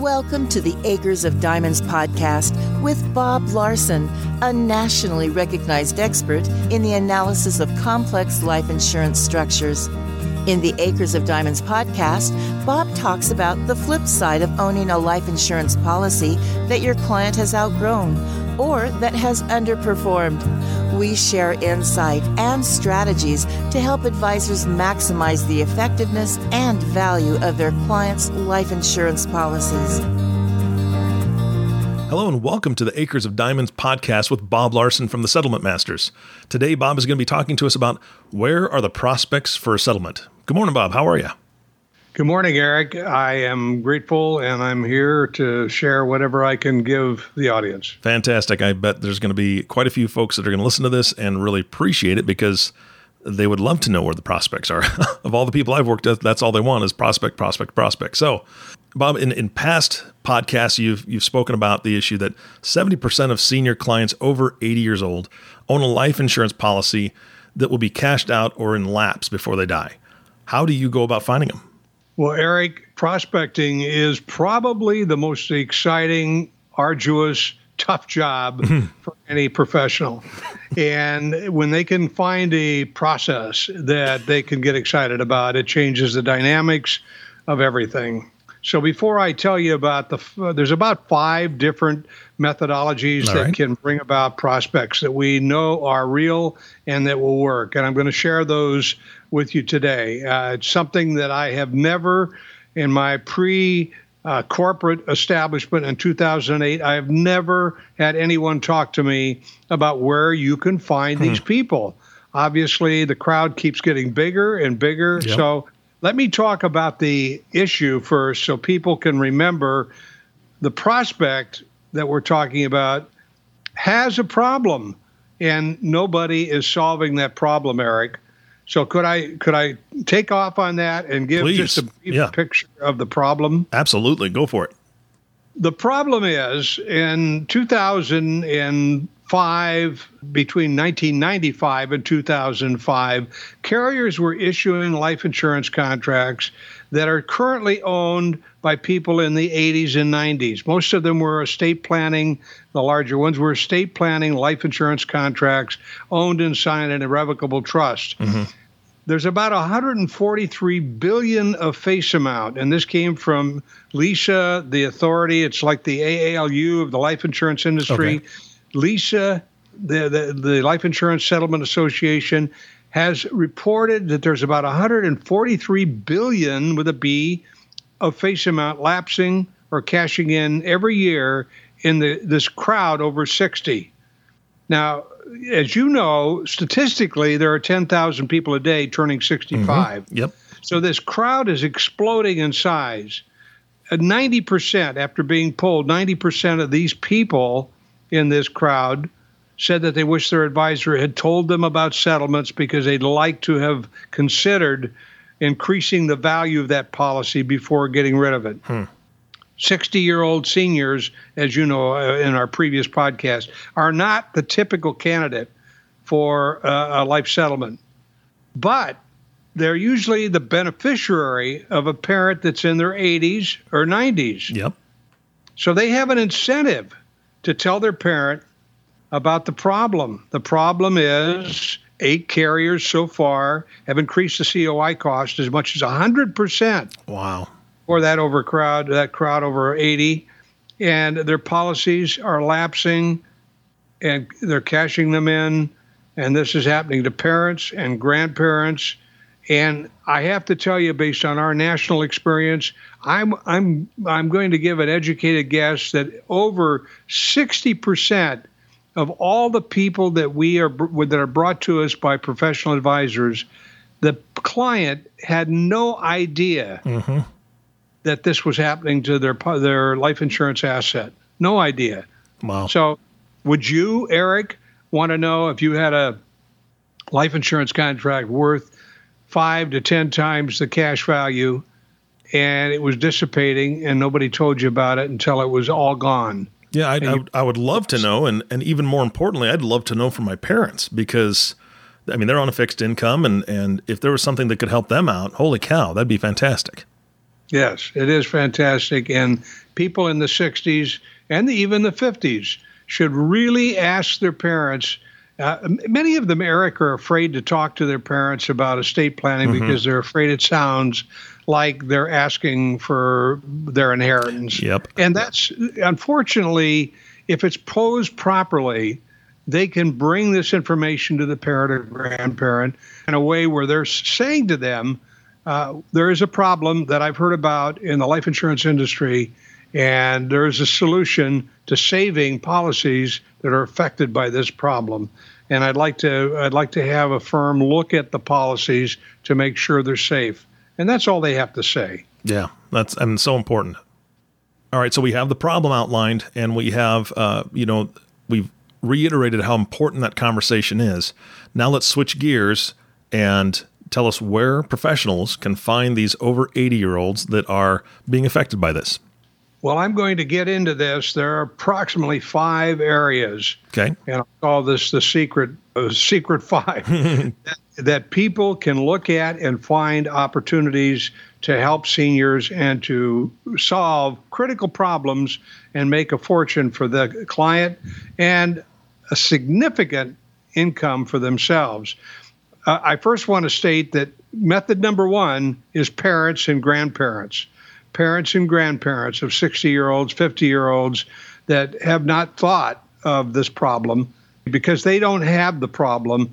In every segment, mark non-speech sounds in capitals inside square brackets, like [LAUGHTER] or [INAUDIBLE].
welcome to the Acres of Diamonds podcast with Bob Larson, a nationally recognized expert in the analysis of complex life insurance structures. In the Acres of Diamonds podcast, Bob talks about the flip side of owning a life insurance policy that your client has outgrown or that has underperformed. We share insight and strategies to help advisors maximize the effectiveness and value of their clients' life insurance policies. Hello and welcome to the Acres of Diamonds podcast with Bob Larson from the Settlement Masters. Today, Bob is going to be talking to us about where are the prospects for a settlement. Good morning, Bob. How are you? Good morning, Eric. I am grateful and I'm here to share whatever I can give the audience. Fantastic. I bet there's going to be quite a few folks that are going to listen to this and really appreciate it because they would love to know where the prospects are. [LAUGHS] of all the people I've worked with, that's all they want is prospect, prospect, prospect. So, Bob, in, in past podcasts, you've you've spoken about the issue that 70% of senior clients over 80 years old own a life insurance policy that will be cashed out or in lapse before they die. How do you go about finding them? Well, Eric, prospecting is probably the most exciting, arduous, tough job mm-hmm. [LAUGHS] for any professional. and when they can find a process that they can get excited about, it changes the dynamics of everything. So before I tell you about the, uh, there's about five different methodologies All that right. can bring about prospects that we know are real and that will work. And I'm going to share those with you today. Uh, it's something that I have never, in my pre uh, corporate establishment in 2008, I have never had anyone talk to me about where you can find hmm. these people. Obviously, the crowd keeps getting bigger and bigger. Yep. So let me talk about the issue first so people can remember the prospect that we're talking about has a problem and nobody is solving that problem, Eric. So could I could I take off on that and give Please. just a brief yeah. picture of the problem? Absolutely, go for it. The problem is in 2005, between 1995 and 2005, carriers were issuing life insurance contracts that are currently owned by people in the 80s and 90s. Most of them were estate planning, the larger ones were estate planning life insurance contracts owned and signed in irrevocable trust. Mm-hmm there's about 143 billion of face amount, and this came from LISA, the authority. It's like the AALU of the life insurance industry. Okay. LISA, the, the the Life Insurance Settlement Association, has reported that there's about 143 billion with a B of face amount lapsing or cashing in every year in the this crowd over 60. Now, as you know, statistically, there are 10,000 people a day turning 65. Mm-hmm. Yep. So this crowd is exploding in size. 90%, uh, after being polled, 90% of these people in this crowd said that they wish their advisor had told them about settlements because they'd like to have considered increasing the value of that policy before getting rid of it. Hmm. 60 year old seniors, as you know uh, in our previous podcast, are not the typical candidate for uh, a life settlement. But they're usually the beneficiary of a parent that's in their 80s or 90s. Yep. So they have an incentive to tell their parent about the problem. The problem is eight carriers so far have increased the COI cost as much as 100%. Wow or that overcrowd, that crowd over 80, and their policies are lapsing, and they're cashing them in, and this is happening to parents and grandparents. And I have to tell you, based on our national experience, I'm I'm I'm going to give an educated guess that over 60 percent of all the people that we are that are brought to us by professional advisors, the client had no idea mm-hmm that this was happening to their their life insurance asset. No idea. Wow. So, would you, Eric, want to know if you had a life insurance contract worth five to ten times the cash value, and it was dissipating, and nobody told you about it until it was all gone? Yeah, I, you, I, I would love to know, and and even more importantly, I'd love to know from my parents because. I mean, they're on a fixed income, and, and if there was something that could help them out, holy cow, that'd be fantastic. Yes, it is fantastic. And people in the 60s and even the 50s should really ask their parents. Uh, many of them, Eric, are afraid to talk to their parents about estate planning mm-hmm. because they're afraid it sounds like they're asking for their inheritance. Yep. And that's unfortunately, if it's posed properly, they can bring this information to the parent or grandparent in a way where they're saying to them, uh, there is a problem that I've heard about in the life insurance industry, and there is a solution to saving policies that are affected by this problem. And I'd like to I'd like to have a firm look at the policies to make sure they're safe. And that's all they have to say. Yeah, that's and so important. All right, so we have the problem outlined, and we have, uh, you know, we've reiterated how important that conversation is. Now let's switch gears and tell us where professionals can find these over 80 year olds that are being affected by this. Well, I'm going to get into this. There are approximately five areas. Okay. And I'll call this the secret uh, secret five [LAUGHS] that, that people can look at and find opportunities to help seniors and to solve critical problems and make a fortune for the client and a significant income for themselves. Uh, I first want to state that method number one is parents and grandparents. Parents and grandparents of 60 year olds, 50 year olds that have not thought of this problem because they don't have the problem,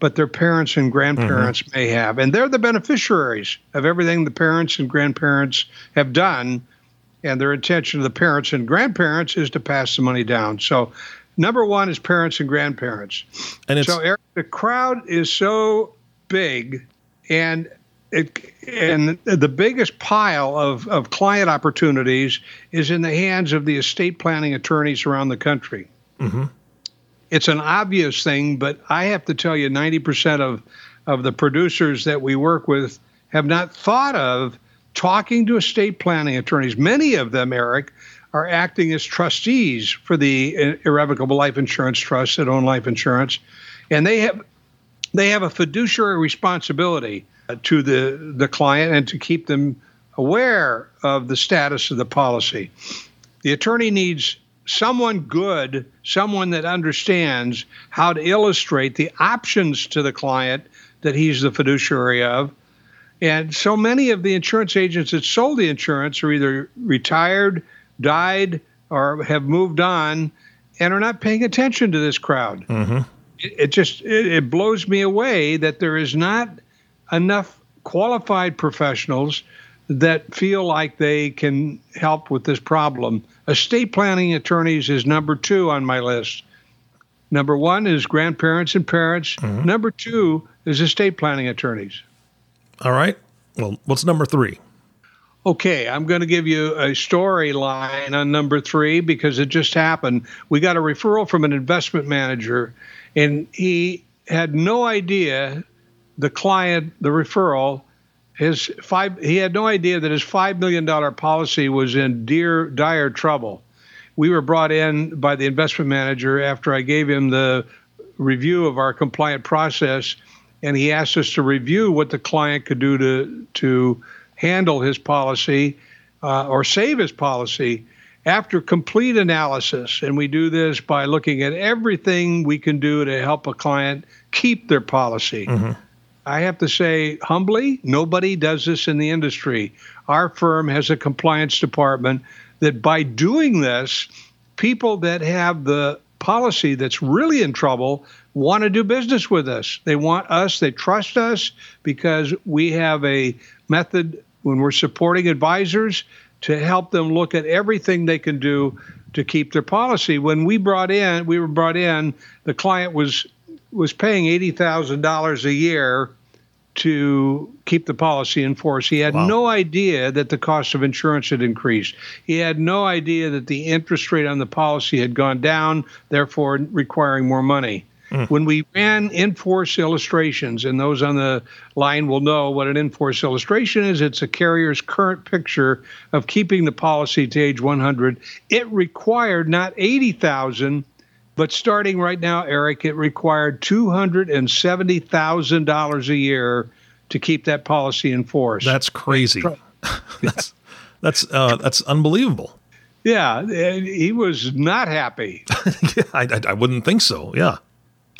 but their parents and grandparents mm-hmm. may have. And they're the beneficiaries of everything the parents and grandparents have done. And their intention of the parents and grandparents is to pass the money down. So Number one is parents and grandparents. And so Eric, the crowd is so big, and it, and the biggest pile of, of client opportunities is in the hands of the estate planning attorneys around the country. Mm-hmm. It's an obvious thing, but I have to tell you, 90% of, of the producers that we work with have not thought of talking to estate planning attorneys. Many of them, Eric, are acting as trustees for the irrevocable life insurance trusts that own life insurance, and they have they have a fiduciary responsibility to the the client and to keep them aware of the status of the policy. The attorney needs someone good, someone that understands how to illustrate the options to the client that he's the fiduciary of. And so many of the insurance agents that sold the insurance are either retired, died or have moved on and are not paying attention to this crowd. Mm-hmm. It, it, just it, it blows me away that there is not enough qualified professionals that feel like they can help with this problem. Estate planning attorneys is number two on my list. Number one is grandparents and parents. Mm-hmm. Number two is estate planning attorneys. All right. Well, what's number three? Okay, I'm going to give you a storyline on number three because it just happened. We got a referral from an investment manager, and he had no idea the client, the referral, his five. He had no idea that his five million dollar policy was in dear dire trouble. We were brought in by the investment manager after I gave him the review of our compliant process, and he asked us to review what the client could do to to handle his policy uh, or save his policy after complete analysis. And we do this by looking at everything we can do to help a client keep their policy. Mm-hmm. I have to say, humbly, nobody does this in the industry. Our firm has a compliance department that by doing this, people that have the policy that's really in trouble want to do business with us. They want us, they trust us because we have a method when we're supporting advisors to help them look at everything they can do to keep their policy. When we brought in, we were brought in, the client was was paying eighty thousand dollars a year to keep the policy in force. He had wow. no idea that the cost of insurance had increased. He had no idea that the interest rate on the policy had gone down, therefore requiring more money. Mm. When we ran in-force illustrations, and those on the line will know what an in-force illustration is, it's a carrier's current picture of keeping the policy to age 100. It required not 80,000, but starting right now, Eric, it required $270,000 a year to keep that policy in force. That's crazy. that's [LAUGHS] that's uh, that's unbelievable. Yeah, he was not happy. [LAUGHS] yeah, I, I, I wouldn't think so. Yeah.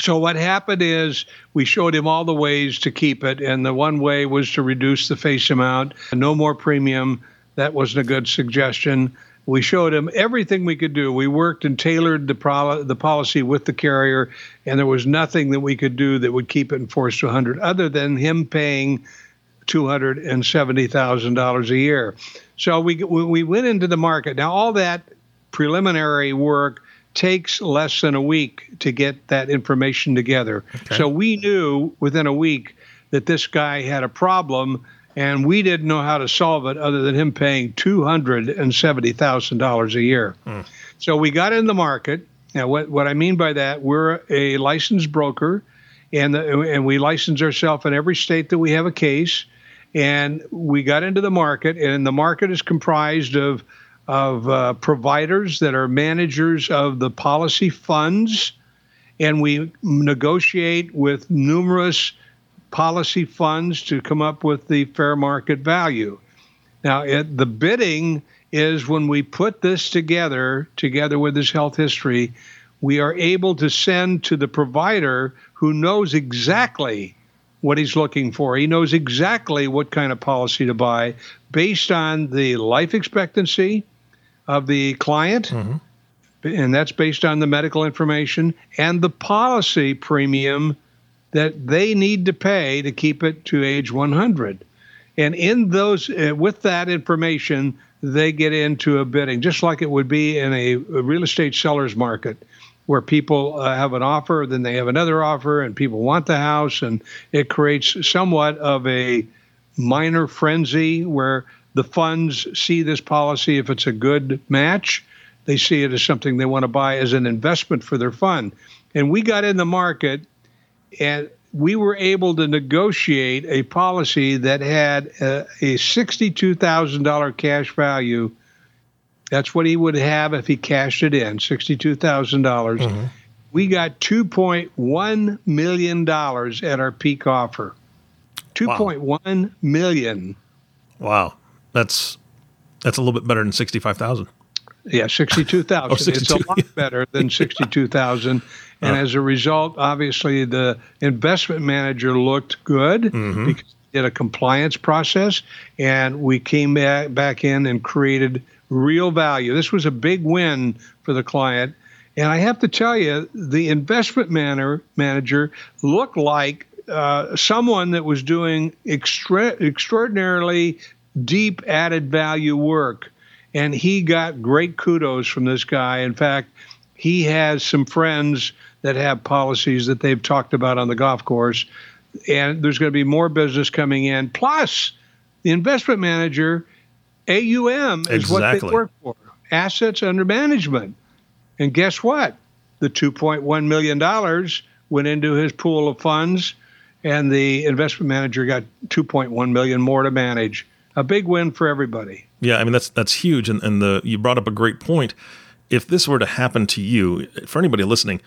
So what happened is we showed him all the ways to keep it, and the one way was to reduce the face amount, no more premium. That wasn't a good suggestion. We showed him everything we could do. We worked and tailored the pro- the policy with the carrier, and there was nothing that we could do that would keep it enforced to 100, other than him paying two hundred and seventy thousand dollars a year. So we we went into the market. Now all that preliminary work takes less than a week to get that information together. Okay. So we knew within a week that this guy had a problem and we didn't know how to solve it other than him paying $270,000 a year. Mm. So we got in the market. Now, what, what I mean by that, we're a licensed broker and, the, and we license ourselves in every state that we have a case. And we got into the market, and the market is comprised of of uh, providers that are managers of the policy funds, and we negotiate with numerous policy funds to come up with the fair market value. Now, it, the bidding is when we put this together, together with this health history, we are able to send to the provider who knows exactly what he's looking for. He knows exactly what kind of policy to buy based on the life expectancy, of the client, mm-hmm. and that's based on the medical information and the policy premium that they need to pay to keep it to age 100. And in those, uh, with that information, they get into a bidding, just like it would be in a, a real estate seller's market where people uh, have an offer, then they have another offer, and people want the house, and it creates somewhat of a minor frenzy where the funds see this policy if it's a good match. They see it as something they want to buy as an investment for their fund. And we got in the market and we were able to negotiate a policy that had a, a $62,000 cash value. That's what he would have if he cashed it in, 62,000. dollars mm-hmm. We got $2.1 million at our peak offer. Two point one million. wow. Wow. That's that's a little bit better than sixty five thousand. Yeah, sixty two thousand. [LAUGHS] oh, it's a lot better than sixty two thousand. [LAUGHS] And as a result, obviously the investment manager looked good mm-hmm. because he did a compliance process, and we came back back in and created real value. This was a big win for the client. And I have to tell you, the investment manner, manager looked like uh, someone that was doing extra, extraordinarily deep added value work. And he got great kudos from this guy. In fact, he has some friends that have policies that they've talked about on the golf course. And there's going to be more business coming in. Plus, the investment manager, AUM, is exactly. what they work for assets under management. And guess what? The $2.1 million went into his pool of funds, and the investment manager got 2.1 million more to manage a big win for everybody. Yeah, I mean that's that's huge, and and the you brought up a great point. If this were to happen to you, for anybody listening,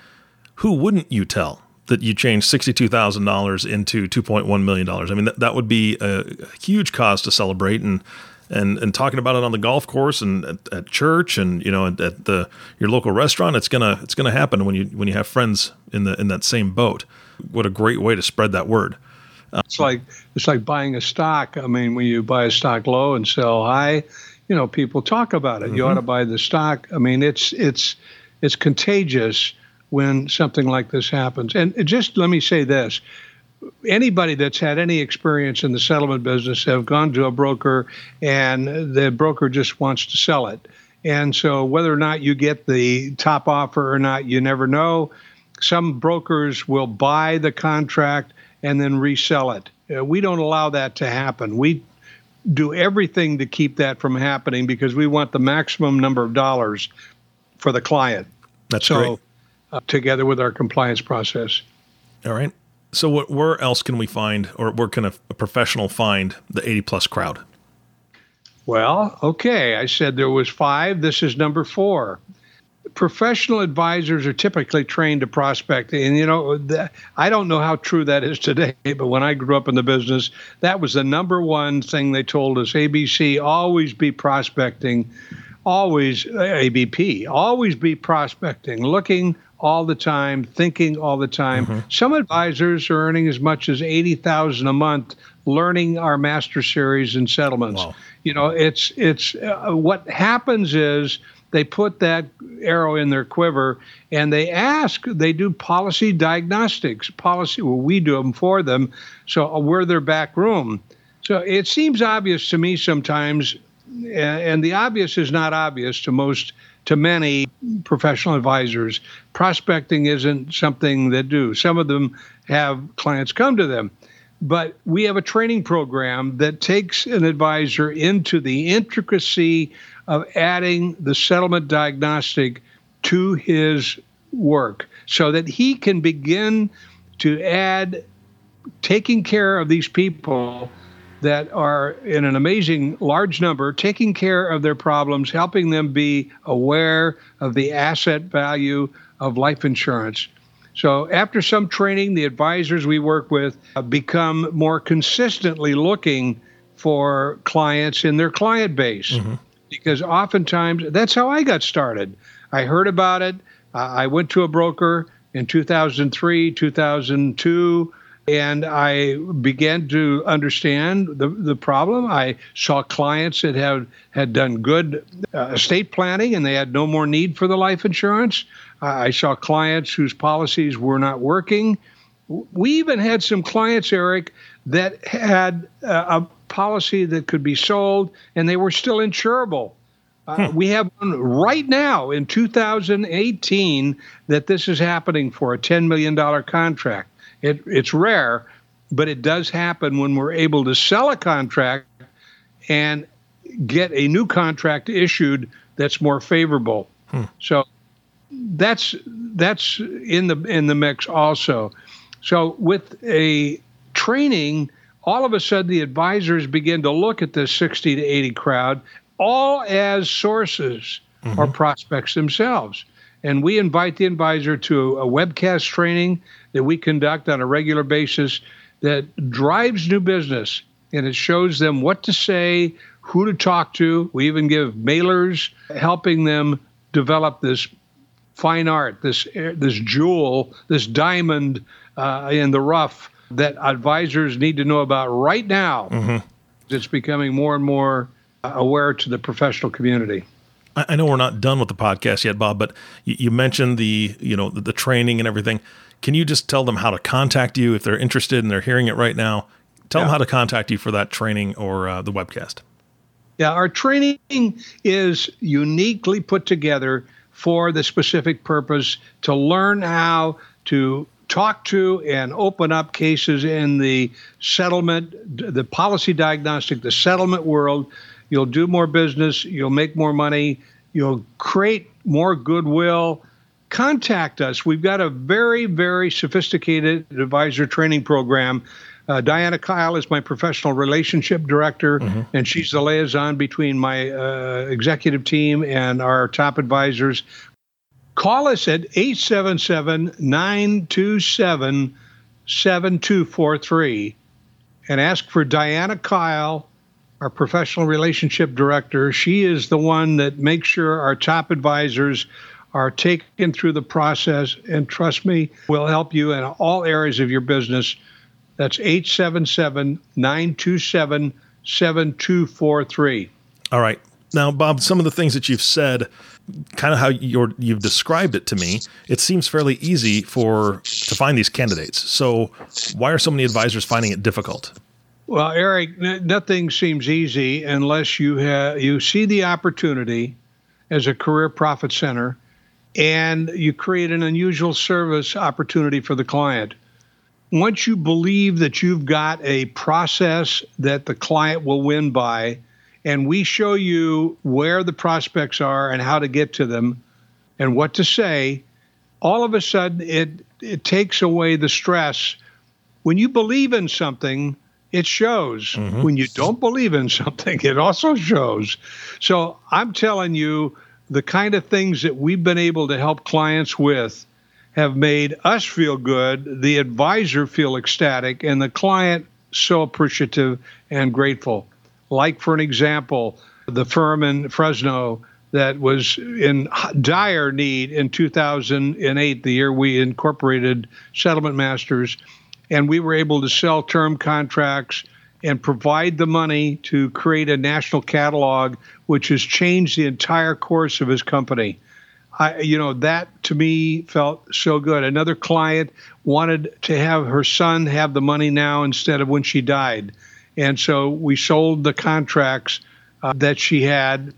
who wouldn't you tell that you changed sixty-two thousand dollars into two point one million dollars? I mean that, that would be a, a huge cause to celebrate, and and and talking about it on the golf course and at, at church and you know at, at, the your local restaurant, it's gonna it's gonna happen when you when you have friends in the in that same boat. What a great way to spread that word. It's like it's like buying a stock. I mean, when you buy a stock low and sell high, you know, people talk about it. Mm-hmm. You ought to buy the stock. I mean, it's it's it's contagious when something like this happens. And just let me say this. Anybody that's had any experience in the settlement business have gone to a broker and the broker just wants to sell it. And so whether or not you get the top offer or not, you never know. Some brokers will buy the contract and then resell it. Uh, we don't allow that to happen. We do everything to keep that from happening because we want the maximum number of dollars for the client. That's so, great. Uh, together with our compliance process. All right. So, what, where else can we find, or where can a, a professional find the 80 plus crowd? Well, okay. I said there was five. This is number four. professional advisors are typically trained to prospect. And, you know, the, I don't know how true that is today, [LAUGHS] but when I grew up in the business, that was the number one thing they told us ABC, always be prospecting, always ABP, always be prospecting, looking all the time, thinking all the time. Mm-hmm. Some advisors are earning as much as 80,000 a month learning our master series and settlements. Wow. You know, it's it's uh, what happens is they put that arrow in their quiver and they ask they do policy diagnostics policy well we do them for them so uh, we're their back room so it seems obvious to me sometimes and the obvious is not obvious to most to many professional advisors. Prospecting isn't something that do. Some of them have clients come to them. But we have a training program that takes an advisor into the intricacy of adding the settlement diagnostic to his work so that he can begin to add taking care of these people that are in an amazing large number, taking care of their problems, helping them be aware of the asset value of life insurance. So, after some training, the advisors we work with become more consistently looking for clients in their client base. Mm-hmm because oftentimes that's how I got started. I heard about it. Uh, I went to a broker in 2003, 2002, and I began to understand the, the problem. I saw clients that had, had done good uh, estate planning and they had no more need for the life insurance. Uh, I saw clients whose policies were not working. We even had some clients, Eric, that had uh, a policy that could be sold, and they were still insurable. Uh, hmm. We have one right now in 2018 that this is happening for a $10 million contract. It, it's rare, but it does happen when we're able to sell a contract and get a new contract issued that's more favorable. Hmm. So that's that's in the in the mix also. So with a training all of a sudden the advisors begin to look at this 60 to 80 crowd all as sources mm-hmm. or prospects themselves. And we invite the advisor to a webcast training that we conduct on a regular basis that drives new business and it shows them what to say, who to talk to. We even give mailers helping them develop this fine art, this this jewel, this diamond uh, in the rough that advisors need to know about right now. Mm-hmm. It's becoming more and more aware to the professional community. I know we're not done with the podcast yet, Bob, but you mentioned the you know the, training and everything. Can you just tell them how to contact you if they're interested and they're hearing it right now? Tell yeah. them how to contact you for that training or uh, the webcast. Yeah, our training is uniquely put together for the specific purpose to learn how to talk to and open up cases in the settlement, the policy diagnostic, the settlement world. You'll do more business, you'll make more money, you'll create more goodwill. Contact us. We've got a very, very sophisticated advisor training program. Uh, Diana Kyle is my professional relationship director, mm-hmm. and she's the liaison between my uh, executive team and our top advisors. Call us at 877 927 7243 and ask for Diana Kyle, our professional relationship director. She is the one that makes sure our top advisors are taken through the process. And trust me, we'll help you in all areas of your business. That's 877 927 7243. All right. Now, Bob, some of the things that you've said kind of how you you've described it to me, it seems fairly easy for to find these candidates. So why are so many advisors finding it difficult? Well, Eric, nothing seems easy unless you you see the opportunity as a career profit center and you create an unusual service opportunity for the client. Once you believe that you've got a process that the client will win by, and we show you where the prospects are and how to get to them and what to say, all of a sudden it it takes away the stress. When you believe in something, it shows. Mm-hmm. When you don't believe in something, it also shows. So I'm telling you the kind of things that we've been able to help clients with have made us feel good, the advisor feel ecstatic, and the client so appreciative and grateful. Like, for an example, the firm in Fresno that was in dire need in 2008, the year we incorporated Settlement Masters, and we were able to sell term contracts and provide the money to create a national catalog, which has changed the entire course of his company. I, you know, that to me felt so good. Another client wanted to have her son have the money now instead of when she died. And so we sold the contracts uh, that she had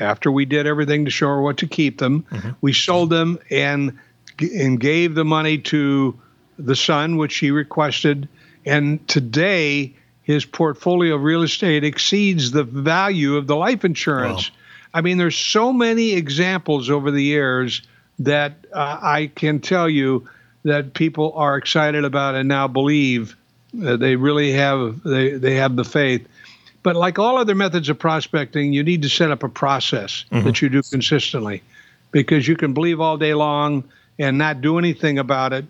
after we did everything to show her what to keep them. Mm-hmm. We sold them and and gave the money to the son, which he requested. And today, his portfolio of real estate exceeds the value of the life insurance. Wow. I mean, there's so many examples over the years that uh, I can tell you that people are excited about and now believe uh, they really have they, they have the faith. But like all other methods of prospecting, you need to set up a process mm-hmm. that you do consistently because you can believe all day long and not do anything about it.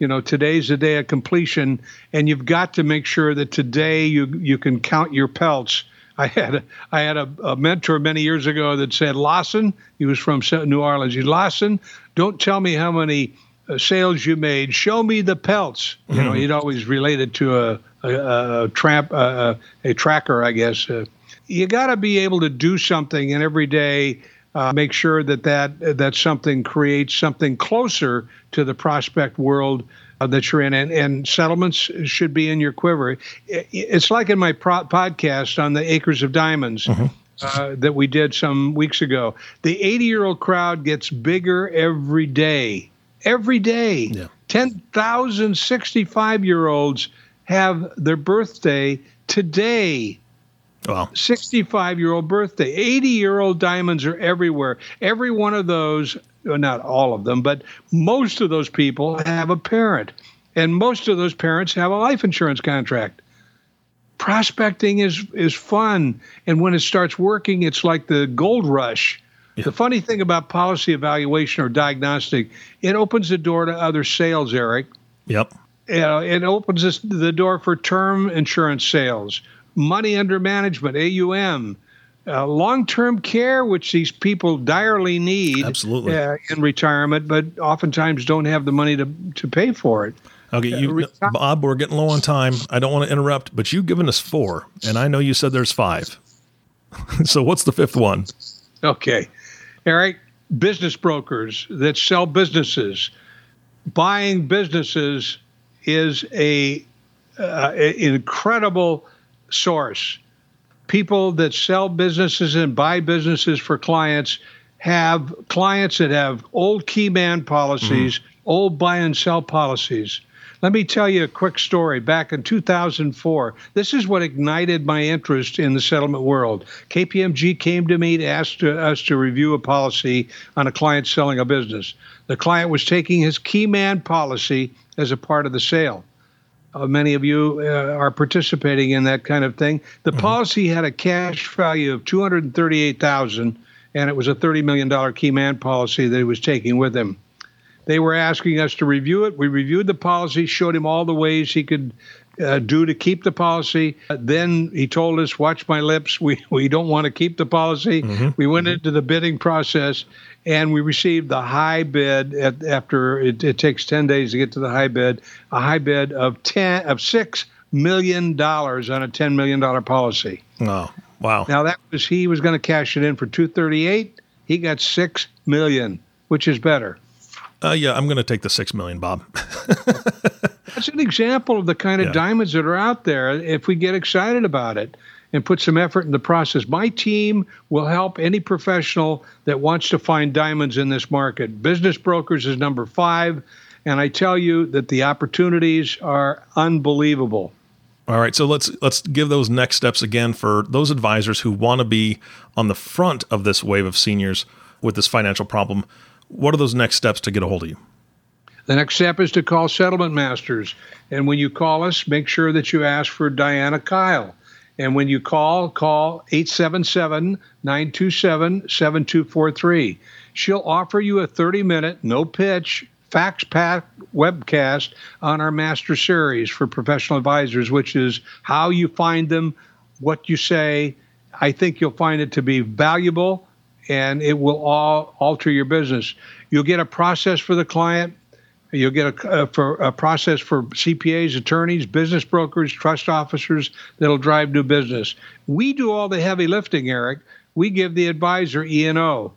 You know, today's the day of completion, and you've got to make sure that today you you can count your pelts I had a, I had a, a, mentor many years ago that said, Lawson, he was from New Orleans. He said, Lawson, don't tell me how many uh, sales you made. Show me the pelts. Mm-hmm. You know, mm-hmm. he'd always related to a a, a tramp a, a, tracker, I guess. Uh, you got to be able to do something, and every day. Uh, make sure that, that that something creates something closer to the prospect world uh, that you're in, and, and, settlements should be in your quiver. It's like in my pro- podcast on the Acres of Diamonds. Mm-hmm. Uh, that we did some weeks ago. The 80 year old crowd gets bigger every day. Every day. Yeah. 10,000 65 year olds have their birthday today. Wow. 65 year old birthday. 80 year old diamonds are everywhere. Every one of those not all of them, but most of those people have a parent. And most of those parents have a life insurance contract. Prospecting is is fun, and when it starts working, it's like the gold rush. Yeah. The funny thing about policy evaluation or diagnostic, it opens the door to other sales, Eric. Yep. You know, it opens the door for term insurance sales, money under management, AUM, uh, long-term care, which these people direly need, absolutely uh, in retirement, but oftentimes don't have the money to to pay for it. Okay, you, uh, Bob, we're getting low on time. I don't want to interrupt, but you've given us four, and I know you said there's five. [LAUGHS] so what's the fifth one? Okay, Eric, business brokers that sell businesses, buying businesses is a, uh, an incredible source people that sell businesses and buy businesses for clients have clients that have old key man policies, mm-hmm. old buy and sell policies. Let me tell you a quick story. Back in 2004, this is what ignited my interest in the settlement world. KPMG came to me to ask to, us to review a policy on a client selling a business. The client was taking his key man policy as a part of the sale. Uh, many of you uh, are participating in that kind of thing. The mm-hmm. policy had a cash value of two hundred thirty-eight thousand, and it was a thirty million dollar key man policy that he was taking with him. They were asking us to review it. We reviewed the policy, showed him all the ways he could uh, do to keep the policy. Uh, then he told us, "Watch my lips. We [LAUGHS] we don't want to keep the policy." Mm-hmm. We went mm-hmm. into the bidding process, and we received the high bid. At, after it, it, takes ten days to get to the high bid, a high bid of ten of six million dollars on a ten million dollar policy. Oh, wow! Now that was he was going to cash it in for two thirty eight. He got six million, which is better. Uh, yeah, I'm going to take the six million, Bob. [LAUGHS] That's an example of the kind of yeah. diamonds that are out there. If we get excited about it and put some effort in the process, my team will help any professional that wants to find diamonds in this market. Business brokers is number five, and I tell you that the opportunities are unbelievable. All right, so let's let's give those next steps again for those advisors who want to be on the front of this wave of seniors with this financial problem. What are those next steps to get a hold of you? The next step is to call Settlement Masters. And when you call us, make sure that you ask for Diana Kyle. And when you call, call 877 927 7243. She'll offer you a 30 minute, no pitch, fax pack webcast on our master series for professional advisors, which is how you find them, what you say. I think you'll find it to be valuable and it will all alter your business. You'll get a process for the client. You'll get a, uh, for a process for CPAs, attorneys, business brokers, trust officers that'll drive new business. We do all the heavy lifting, Eric. We give the advisor E and O.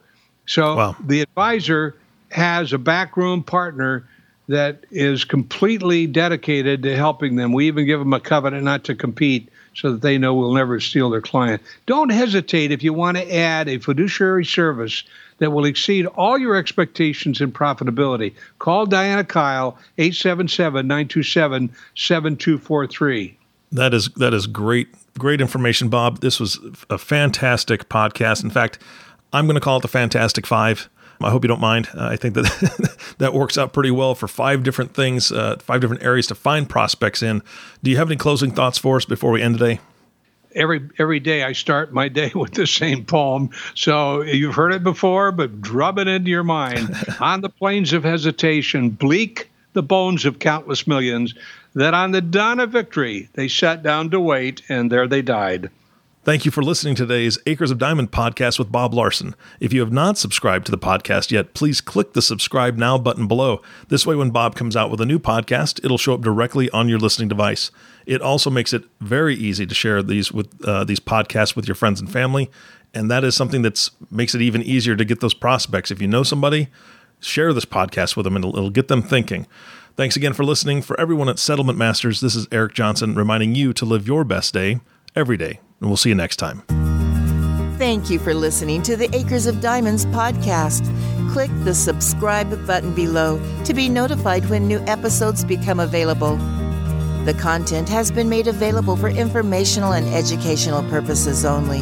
So wow. the advisor has a backroom partner that is completely dedicated to helping them. We even give them a covenant not to compete so that they know we'll never steal their client. Don't hesitate if you want to add a fiduciary service that will exceed all your expectations in profitability. Call Diana Kyle 877-927-7243. That is that is great great information Bob. This was a fantastic podcast. In fact, I'm going to call it the Fantastic 5 I hope you don't mind. Uh, I think that [LAUGHS] that works out pretty well for five different things, uh, five different areas to find prospects in. Do you have any closing thoughts for us before we end today? Every every day I start my day [LAUGHS] with the same poem. So you've heard it before, but drub it into your mind. [LAUGHS] on the plains of hesitation, bleak the bones of countless millions, that on the dawn of victory they sat down to wait, and there they died. Thank you for listening to today's Acres of Diamond podcast with Bob Larson. If you have not subscribed to the podcast yet, please click the subscribe now button below. This way, when Bob comes out with a new podcast, it'll show up directly on your listening device. It also makes it very easy to share these with uh, these podcasts with your friends and family, and that is something that makes it even easier to get those prospects. If you know somebody, share this podcast with them, and it'll, it'll get them thinking. Thanks again for listening. For everyone at Settlement Masters, this is Eric Johnson reminding you to live your best day every day and we'll see you next time. Thank you for listening to the Acres of Diamonds podcast. Click the subscribe button below to be notified when new episodes become available. The content has been made available for informational and educational purposes only.